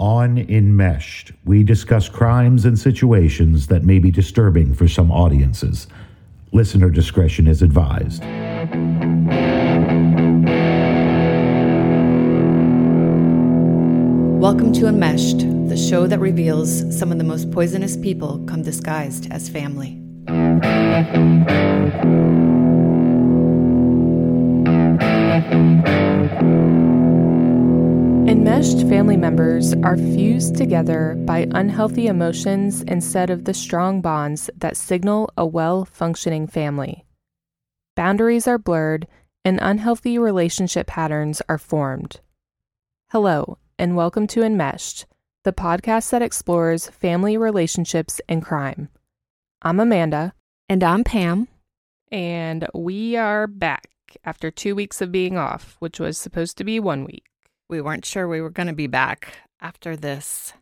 On Enmeshed, we discuss crimes and situations that may be disturbing for some audiences. Listener discretion is advised. Welcome to Enmeshed, the show that reveals some of the most poisonous people come disguised as family. Enmeshed family members are fused together by unhealthy emotions instead of the strong bonds that signal a well functioning family. Boundaries are blurred and unhealthy relationship patterns are formed. Hello, and welcome to Enmeshed, the podcast that explores family relationships and crime. I'm Amanda. And I'm Pam. And we are back after two weeks of being off, which was supposed to be one week we weren't sure we were going to be back after this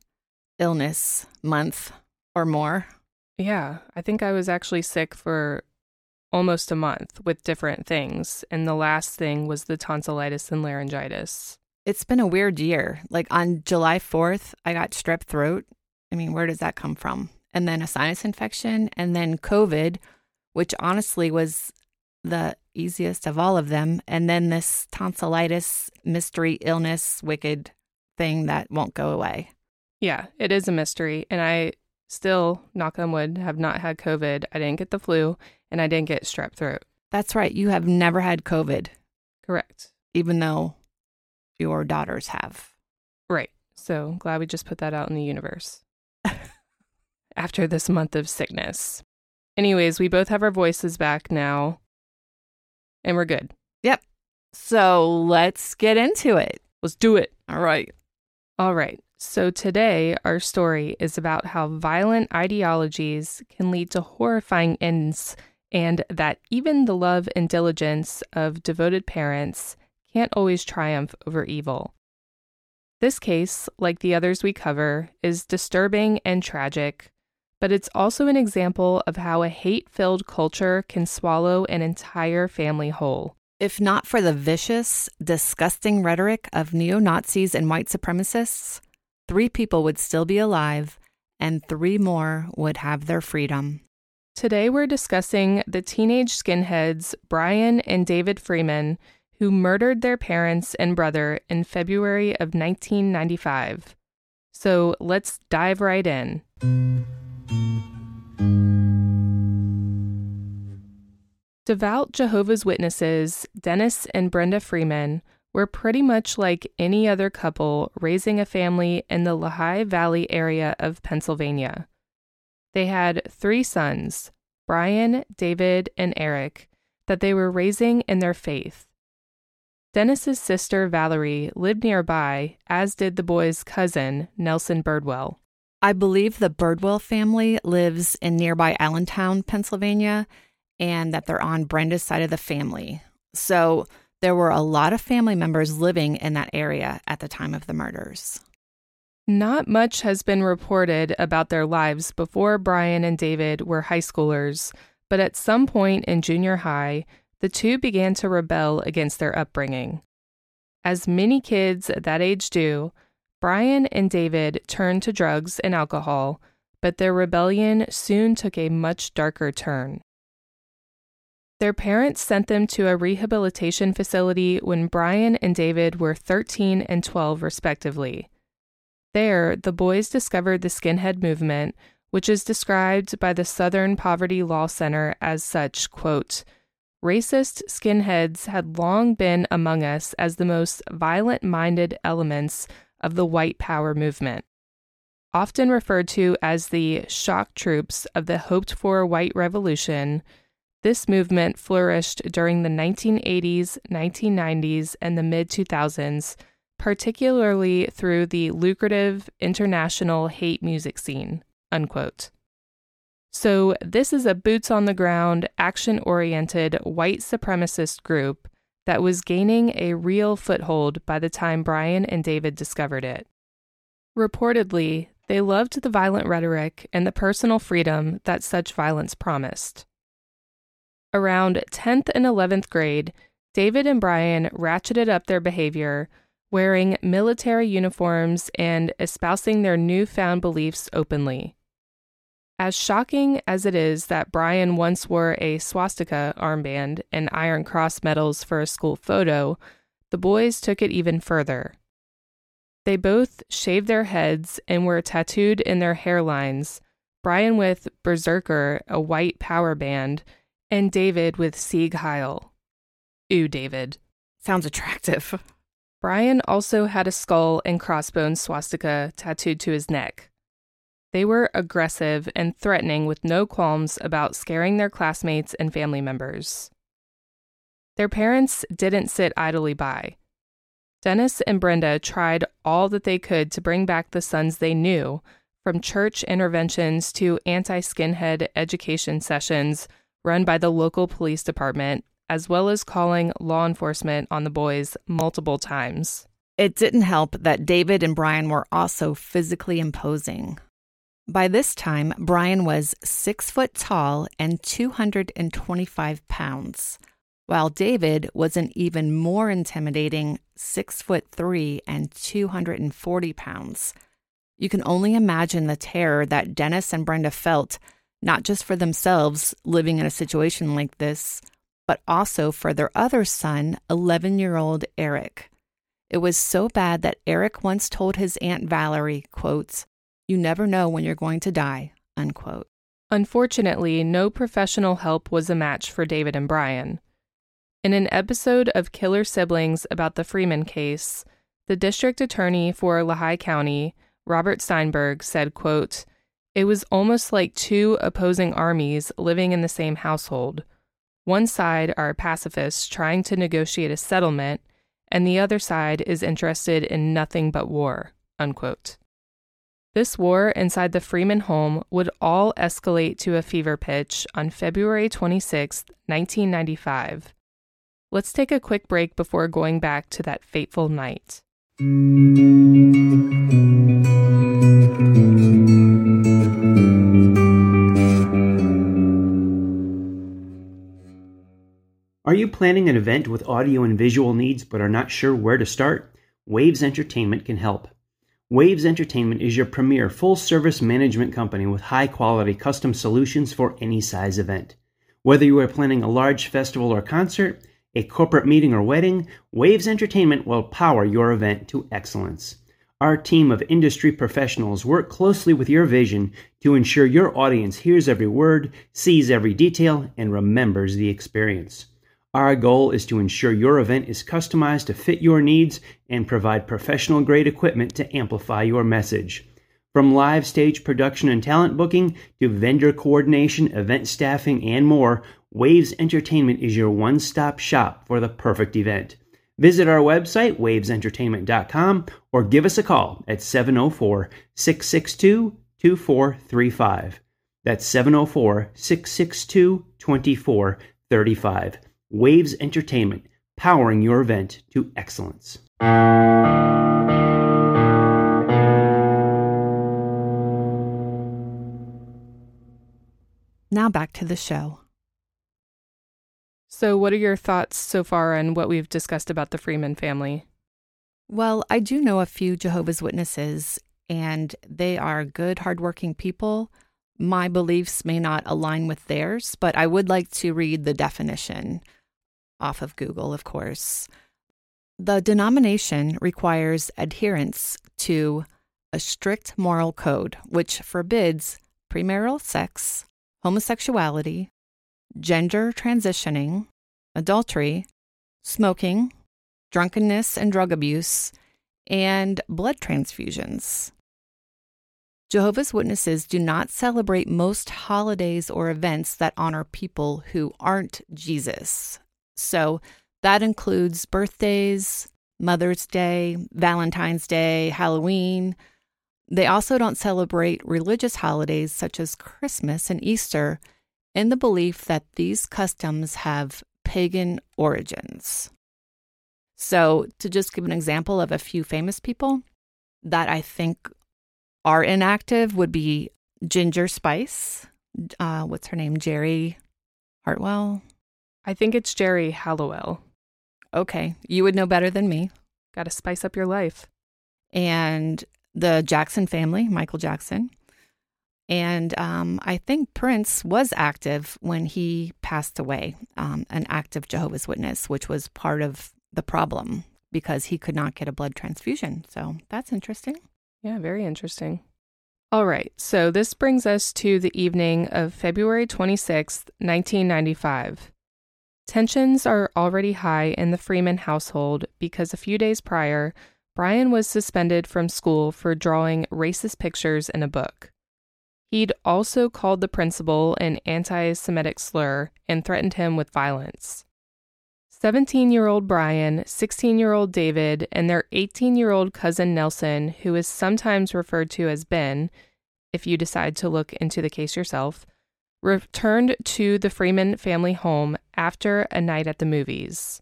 illness month or more. Yeah, I think I was actually sick for almost a month with different things. And the last thing was the tonsillitis and laryngitis. It's been a weird year. Like on July 4th, I got strep throat. I mean, where does that come from? And then a sinus infection, and then COVID, which honestly was the easiest of all of them. And then this tonsillitis, mystery illness, wicked thing that won't go away. Yeah, it is a mystery. And I still, knock on wood, have not had COVID. I didn't get the flu and I didn't get strep throat. That's right. You have never had COVID. Correct. Even though your daughters have. Right. So glad we just put that out in the universe. After this month of sickness. Anyways, we both have our voices back now and we're good. Yep. So let's get into it. Let's do it. All right. All right. So today, our story is about how violent ideologies can lead to horrifying ends, and that even the love and diligence of devoted parents can't always triumph over evil. This case, like the others we cover, is disturbing and tragic, but it's also an example of how a hate filled culture can swallow an entire family whole. If not for the vicious, disgusting rhetoric of neo Nazis and white supremacists, three people would still be alive and three more would have their freedom. Today, we're discussing the teenage skinheads Bryan and David Freeman, who murdered their parents and brother in February of 1995. So let's dive right in. Devout Jehovah's Witnesses, Dennis and Brenda Freeman, were pretty much like any other couple raising a family in the Lehigh Valley area of Pennsylvania. They had three sons, Bryan, David, and Eric, that they were raising in their faith. Dennis's sister Valerie lived nearby, as did the boy's cousin, Nelson Birdwell. I believe the Birdwell family lives in nearby Allentown, Pennsylvania, and that they're on Brenda's side of the family. So there were a lot of family members living in that area at the time of the murders. Not much has been reported about their lives before Bryan and David were high schoolers, but at some point in junior high, the two began to rebel against their upbringing. As many kids at that age do, Bryan and David turned to drugs and alcohol, but their rebellion soon took a much darker turn. Their parents sent them to a rehabilitation facility when Bryan and David were 13 and 12, respectively. There, the boys discovered the skinhead movement, which is described by the Southern Poverty Law Center as such, quote, Racist skinheads had long been among us as the most violent minded elements of the white power movement. Often referred to as the shock troops of the hoped for white revolution, this movement flourished during the 1980s, 1990s, and the mid 2000s, particularly through the lucrative international hate music scene. Unquote. So, this is a boots on the ground, action oriented white supremacist group that was gaining a real foothold by the time Bryan and David discovered it. Reportedly, they loved the violent rhetoric and the personal freedom that such violence promised. Around 10th and 11th grade, David and Bryan ratcheted up their behavior wearing military uniforms and espousing their newfound beliefs openly. As shocking as it is that Bryan once wore a swastika armband and Iron Cross medals for a school photo, the boys took it even further. They both shaved their heads and were tattooed in their hairlines, Bryan with Berserker, a white power band, and David with Sieg Heil. Ooh, David. Sounds attractive. Bryan also had a skull and crossbones swastika tattooed to his neck. They were aggressive and threatening with no qualms about scaring their classmates and family members. Their parents didn't sit idly by. Dennis and Brenda tried all that they could to bring back the sons they knew, from church interventions to anti skinhead education sessions run by the local police department, as well as calling law enforcement on the boys multiple times. It didn't help that David and Bryan were also physically imposing. By this time, Bryan was six foot tall and 225 pounds while David was an even more intimidating six foot three and 240 pounds. You can only imagine the terror that Dennis and Brenda felt, not just for themselves living in a situation like this, but also for their other son, 11 year old Eric. It was so bad that Eric once told his Aunt Valerie, quotes, You never know when you're going to die, unquote. Unfortunately, no professional help was a match for David and Bryan. In an episode of Killer Siblings about the Freeman case, the district attorney for Lehigh County, Robert Steinberg, said, quote, It was almost like two opposing armies living in the same household. One side are pacifists trying to negotiate a settlement, and the other side is interested in nothing but war. Unquote. This war inside the Freeman home would all escalate to a fever pitch on February 26, 1995 Let's take a quick break before going back to that fateful night. Are you planning an event with audio and visual needs but are not sure where to start? Waves Entertainment can help. Waves Entertainment is your premier full service management company with high quality custom solutions for any size event. Whether you are planning a large festival or concert, a corporate meeting or wedding, Waves Entertainment will power your event to excellence. Our team of industry professionals work closely with your vision to ensure your audience hears every word, sees every detail, and remembers the experience. Our goal is to ensure your event is customized to fit your needs and provide professional grade equipment to amplify your message. From live stage production and talent booking to vendor coordination, event staffing, and more, Waves Entertainment is your one stop shop for the perfect event. Visit our website, wavesentertainment.com, or give us a call at 704 662 2435. That's 704 662 2435. Waves Entertainment, powering your event to excellence. Now back to the show. So, what are your thoughts so far on what we've discussed about the Freeman family? Well, I do know a few Jehovah's Witnesses, and they are good, hardworking people. My beliefs may not align with theirs, but I would like to read the definition off of Google, of course. The denomination requires adherence to a strict moral code, which forbids premarital sex, homosexuality, gender transitioning, adultery, smoking, drunkenness and drug abuse, and blood transfusions. Jehovah's Witnesses do not celebrate most holidays or events that honor people who aren't Jesus. So that includes birthdays, Mother's Day, Valentine's Day, Halloween, they also don't celebrate religious holidays such as Christmas and Easter in the belief that these customs have pagan origins. So, to just give an example of a few famous people that I think are inactive, would be Ginger Spice. Uh, what's her name? Jerry Hartwell? I think it's Geri Halliwell. Okay, you would know better than me. Got to spice up your life. And the Jackson family, Michael Jackson. And um, I think Prince was active when he passed away, um, an active Jehovah's Witness, which was part of the problem because he could not get a blood transfusion. So that's interesting. Yeah, very interesting. All right, so this brings us to the evening of February 26th, 1995. Tensions are already high in the Freeman household because a few days prior, Bryan was suspended from school for drawing racist pictures in a book. He'd also called the principal an anti Semitic slur and threatened him with violence. 17 year old Bryan, 16 year old David, and their 18 year old cousin Nelson, who is sometimes referred to as Ben, if you decide to look into the case yourself, returned to the Freeman family home after a night at the movies.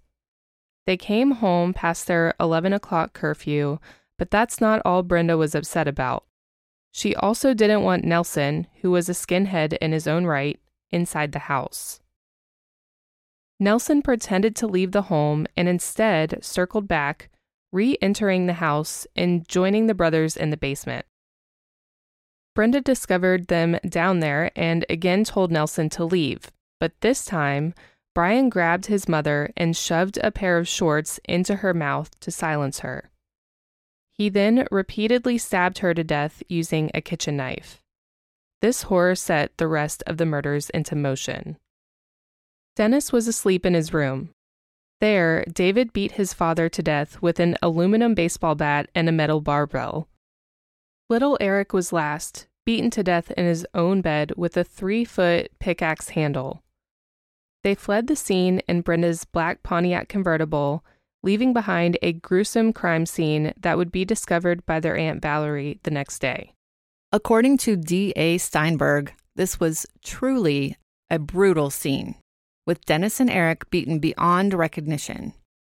They came home past their 11 o'clock curfew, but that's not all Brenda was upset about. She also didn't want Nelson, who was a skinhead in his own right, inside the house. Nelson pretended to leave the home and instead circled back, re entering the house and joining the brothers in the basement. Brenda discovered them down there and again told Nelson to leave, but this time, Bryan grabbed his mother and shoved a pair of shorts into her mouth to silence her. He then repeatedly stabbed her to death using a kitchen knife. This horror set the rest of the murders into motion. Dennis was asleep in his room. There, David beat his father to death with an aluminum baseball bat and a metal barbell. Little Eric was last, beaten to death in his own bed with a three foot pickaxe handle. They fled the scene in Brenda's black Pontiac convertible, leaving behind a gruesome crime scene that would be discovered by their Aunt Valerie the next day. According to D.A. Steinberg, this was truly a brutal scene with Dennis and Eric beaten beyond recognition.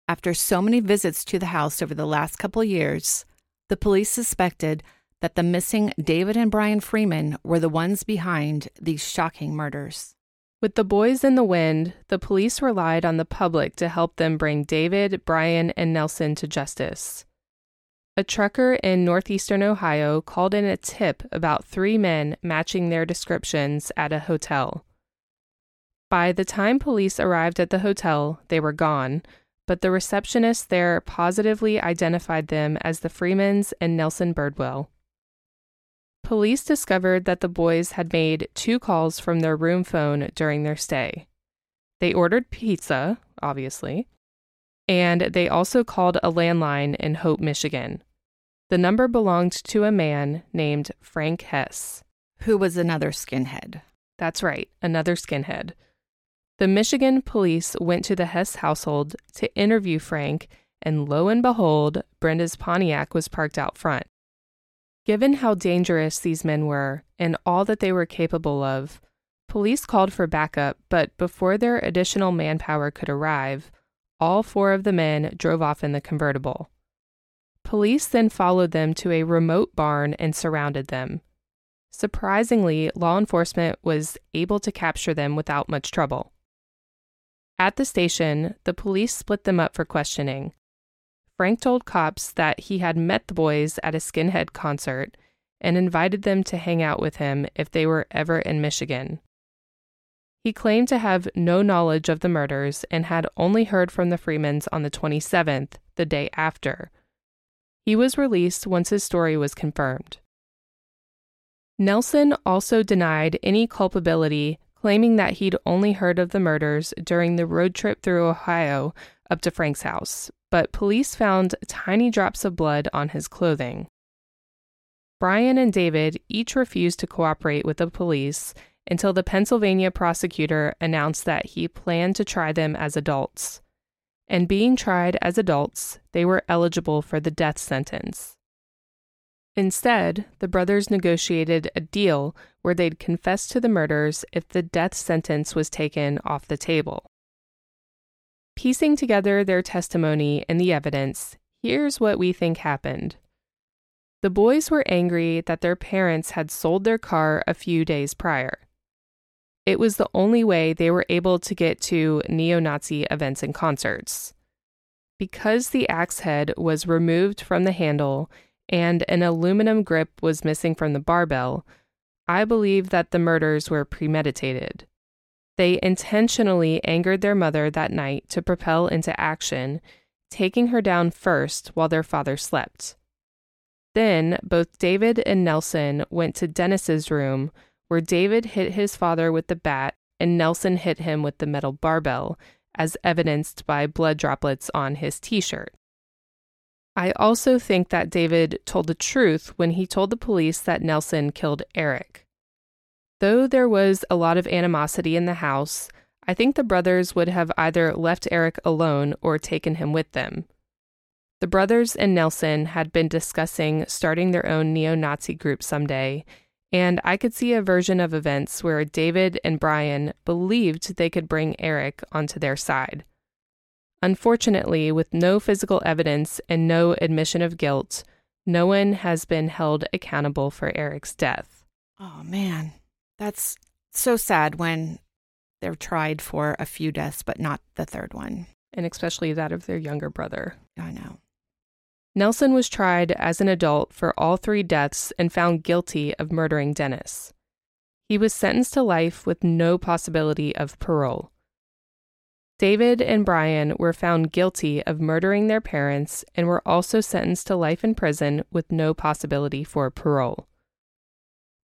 After so many visits to the house over the last couple years, the police suspected that the missing David and Bryan Freeman were the ones behind these shocking murders. With the boys in the wind, the police relied on the public to help them bring David, Bryan, and Nelson to justice. A trucker in northeastern Ohio called in a tip about three men matching their descriptions at a hotel. By the time police arrived at the hotel, they were gone, but the receptionist there positively identified them as the Freemans and Nelson Birdwell. Police discovered that the boys had made two calls from their room phone during their stay. They ordered pizza, obviously, and they also called a landline in Hope, Michigan. The number belonged to a man named Frank Hess, who was another skinhead. That's right, another skinhead. The Michigan police went to the Hess household to interview Frank, and lo and behold, Brenda's Pontiac was parked out front. Given how dangerous these men were and all that they were capable of, police called for backup, but before their additional manpower could arrive, all four of the men drove off in the convertible. Police then followed them to a remote barn and surrounded them. Surprisingly, law enforcement was able to capture them without much trouble. At the station, the police split them up for questioning. Frank told cops that he had met the boys at a skinhead concert and invited them to hang out with him if they were ever in Michigan. He claimed to have no knowledge of the murders and had only heard from the Freemans on the 27th, the day after. He was released once his story was confirmed. Nelson also denied any culpability claiming that he'd only heard of the murders during the road trip through Ohio up to Frank's house, but police found tiny drops of blood on his clothing. Bryan and David each refused to cooperate with the police until the Pennsylvania prosecutor announced that he planned to try them as adults. And being tried as adults, they were eligible for the death sentence. Instead, the brothers negotiated a deal where they'd confess to the murders if the death sentence was taken off the table. Piecing together their testimony and the evidence, here's what we think happened. The boys were angry that their parents had sold their car a few days prior. It was the only way they were able to get to neo Nazi events and concerts. Because the axe head was removed from the handle and an aluminum grip was missing from the barbell, I believe that the murders were premeditated. They intentionally angered their mother that night to propel into action, taking her down first while their father slept. Then both David and Nelson went to Dennis's room, where David hit his father with the bat and Nelson hit him with the metal barbell, as evidenced by blood droplets on his t shirt. I also think that David told the truth when he told the police that Nelson killed Eric. Though there was a lot of animosity in the house, I think the brothers would have either left Eric alone or taken him with them. The brothers and Nelson had been discussing starting their own neo Nazi group someday, and I could see a version of events where David and Bryan believed they could bring Eric onto their side. Unfortunately, with no physical evidence and no admission of guilt, no one has been held accountable for Eric's death. Oh, man. That's so sad when they're tried for a few deaths, but not the third one. And especially that of their younger brother. I know. Nelson was tried as an adult for all three deaths and found guilty of murdering Dennis. He was sentenced to life with no possibility of parole. David and Bryan were found guilty of murdering their parents and were also sentenced to life in prison with no possibility for parole.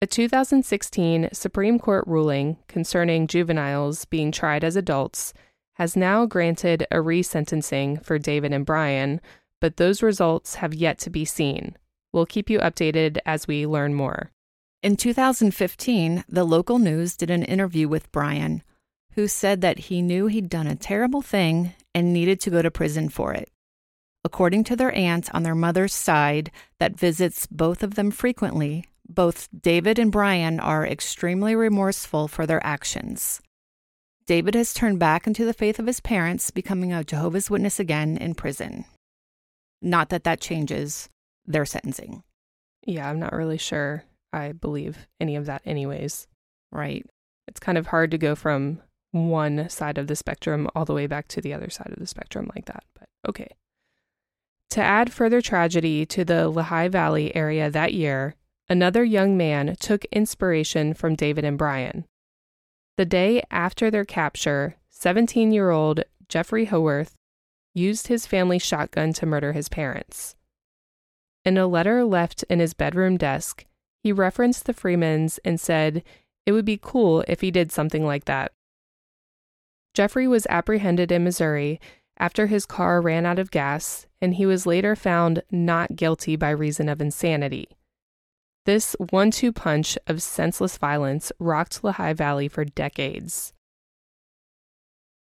A 2016 Supreme Court ruling concerning juveniles being tried as adults has now granted a resentencing for David and Bryan but those results have yet to be seen. We'll keep you updated as we learn more. In 2015, the local news did an interview with Bryan, who said that he knew he'd done a terrible thing and needed to go to prison for it. According to their aunt on their mother's side, that visits both of them frequently, both David and Bryan are extremely remorseful for their actions. David has turned back into the faith of his parents, becoming a Jehovah's Witness again in prison. Not that that changes their sentencing. Yeah, I'm not really sure I believe any of that, anyways. Right. It's kind of hard to go from one side of the spectrum all the way back to the other side of the spectrum like that, but okay. To add further tragedy to the Lehigh Valley area that year, another young man took inspiration from David and Bryan. The day after their capture, 17 year old Jeffrey Howorth used his family shotgun to murder his parents. In a letter left in his bedroom desk, he referenced the Freemans and said it would be cool if he did something like that. Jeffrey was apprehended in Missouri after his car ran out of gas, and he was later found not guilty by reason of insanity. This one two punch of senseless violence rocked Lehigh Valley for decades.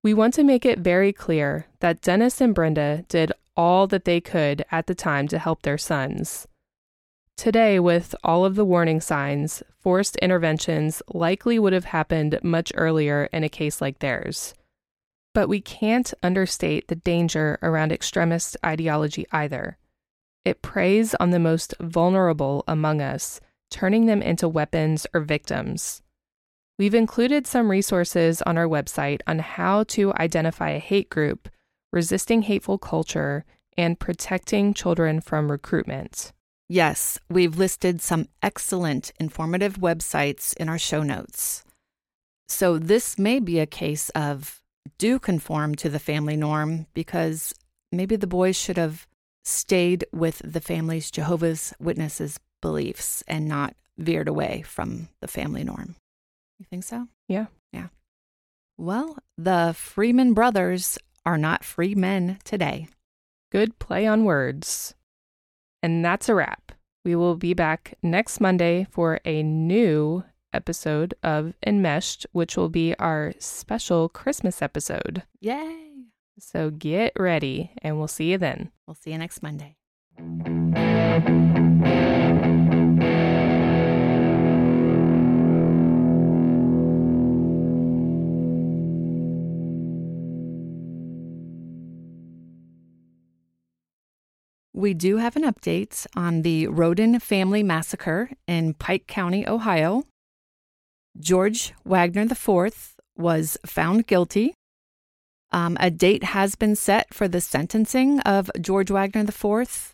We want to make it very clear that Dennis and Brenda did all that they could at the time to help their sons. Today, with all of the warning signs, forced interventions likely would have happened much earlier in a case like theirs. But we can't understate the danger around extremist ideology either. It preys on the most vulnerable among us, turning them into weapons or victims. We've included some resources on our website on how to identify a hate group, resisting hateful culture, and protecting children from recruitment. Yes, we've listed some excellent informative websites in our show notes. So, this may be a case of do conform to the family norm because maybe the boys should have stayed with the family's Jehovah's Witnesses beliefs and not veered away from the family norm. You think so? Yeah. Yeah. Well, the Freeman brothers are not free men today. Good play on words. And that's a wrap. We will be back next Monday for a new episode of Enmeshed, which will be our special Christmas episode. Yay! So get ready, and we'll see you then. We'll see you next Monday. We do have an update on the Rhoden family massacre in Pike County, Ohio. George Wagner IV was found guilty. Um, a date has been set for the sentencing of George Wagner IV,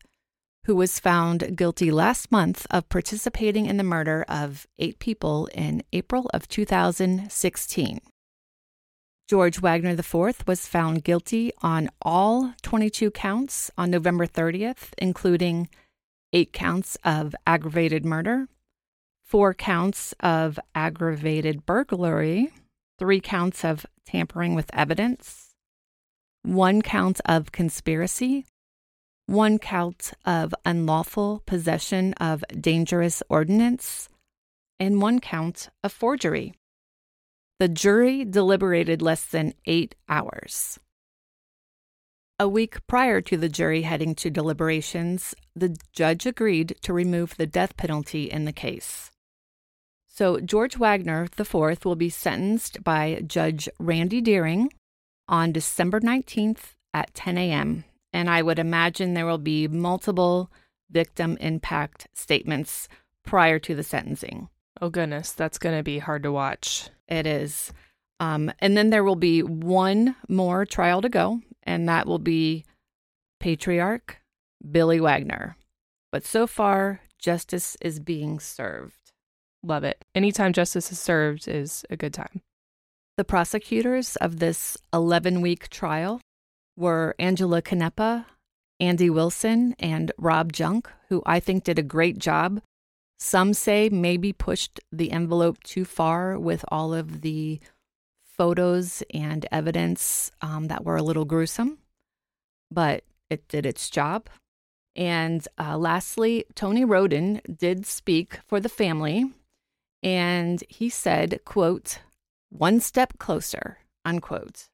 who was found guilty last month of participating in the murder of eight people in April of 2016. George Wagner IV was found guilty on all 22 counts on November 30th, including eight counts of aggravated murder, four counts of aggravated burglary, three counts of tampering with evidence, one count of conspiracy, one count of unlawful possession of dangerous ordnance, and one count of forgery. The jury deliberated less than eight hours. A week prior to the jury heading to deliberations, the judge agreed to remove the death penalty in the case. So, George Wagner IV will be sentenced by Judge Randy Deering on December 19th at 10 a.m. And I would imagine there will be multiple victim impact statements prior to the sentencing. Oh, goodness, that's going to be hard to watch. It is. Um, and then there will be one more trial to go, and that will be Patriarch Billy Wagner. But so far, justice is being served. Love it. Anytime justice is served is a good time. The prosecutors of this 11 week trial were Angela Canepa, Andy Wilson, and Rob Junk, who I think did a great job some say maybe pushed the envelope too far with all of the photos and evidence um, that were a little gruesome, but it did its job. And uh, lastly, Tony Rhoden did speak for the family, and he said, "quote One step closer." Unquote.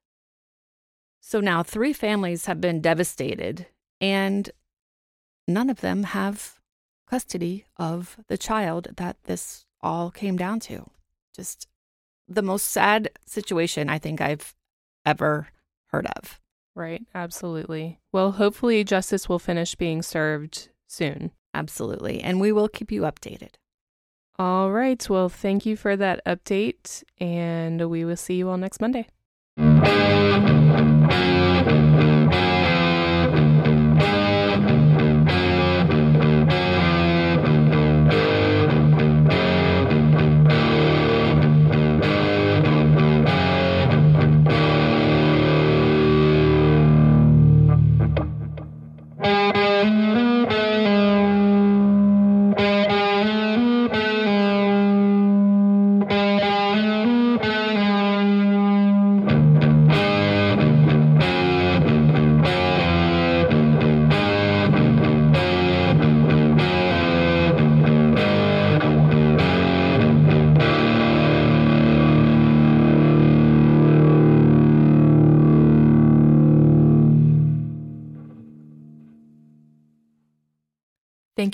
So now three families have been devastated, and none of them have custody of the child that this all came down to. Just the most sad situation I think I've ever heard of. Right, absolutely. Well, hopefully justice will finish being served soon. Absolutely. And we will keep you updated. All right. Well, thank you for that update, and we will see you all next Monday.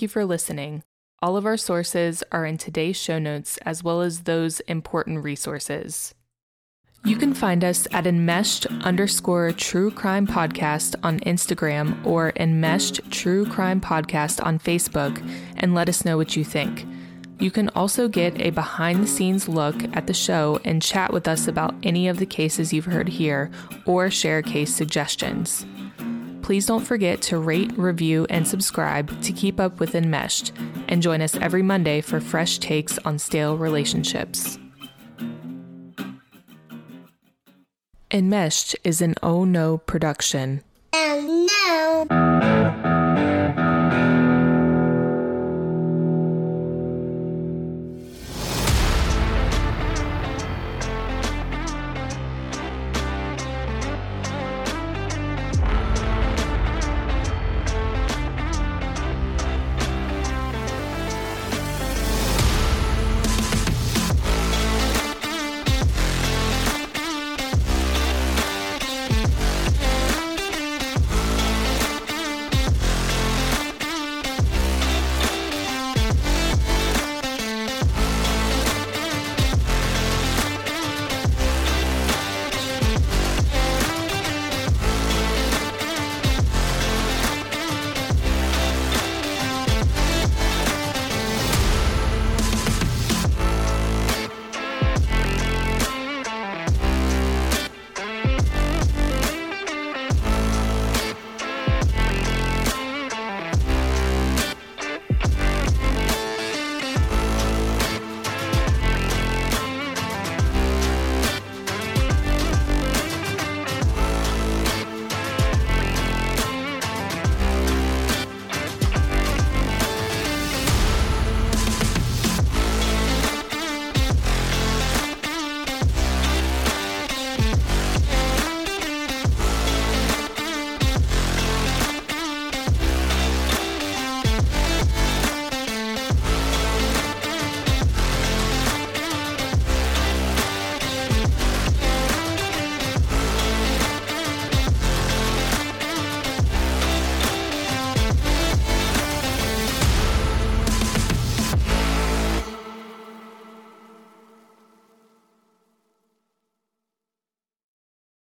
You for listening. All of our sources are in today's show notes, as well as those important resources. You can find us at enmeshed underscore true crime podcast on Instagram or enmeshed true crime podcast on Facebook and let us know what you think. You can also get a behind the scenes look at the show and chat with us about any of the cases you've heard here or share case suggestions please don't forget to rate, review, and subscribe to keep up with Enmeshed, and join us every Monday for fresh takes on stale relationships. Enmeshed is an Oh No production. Oh No!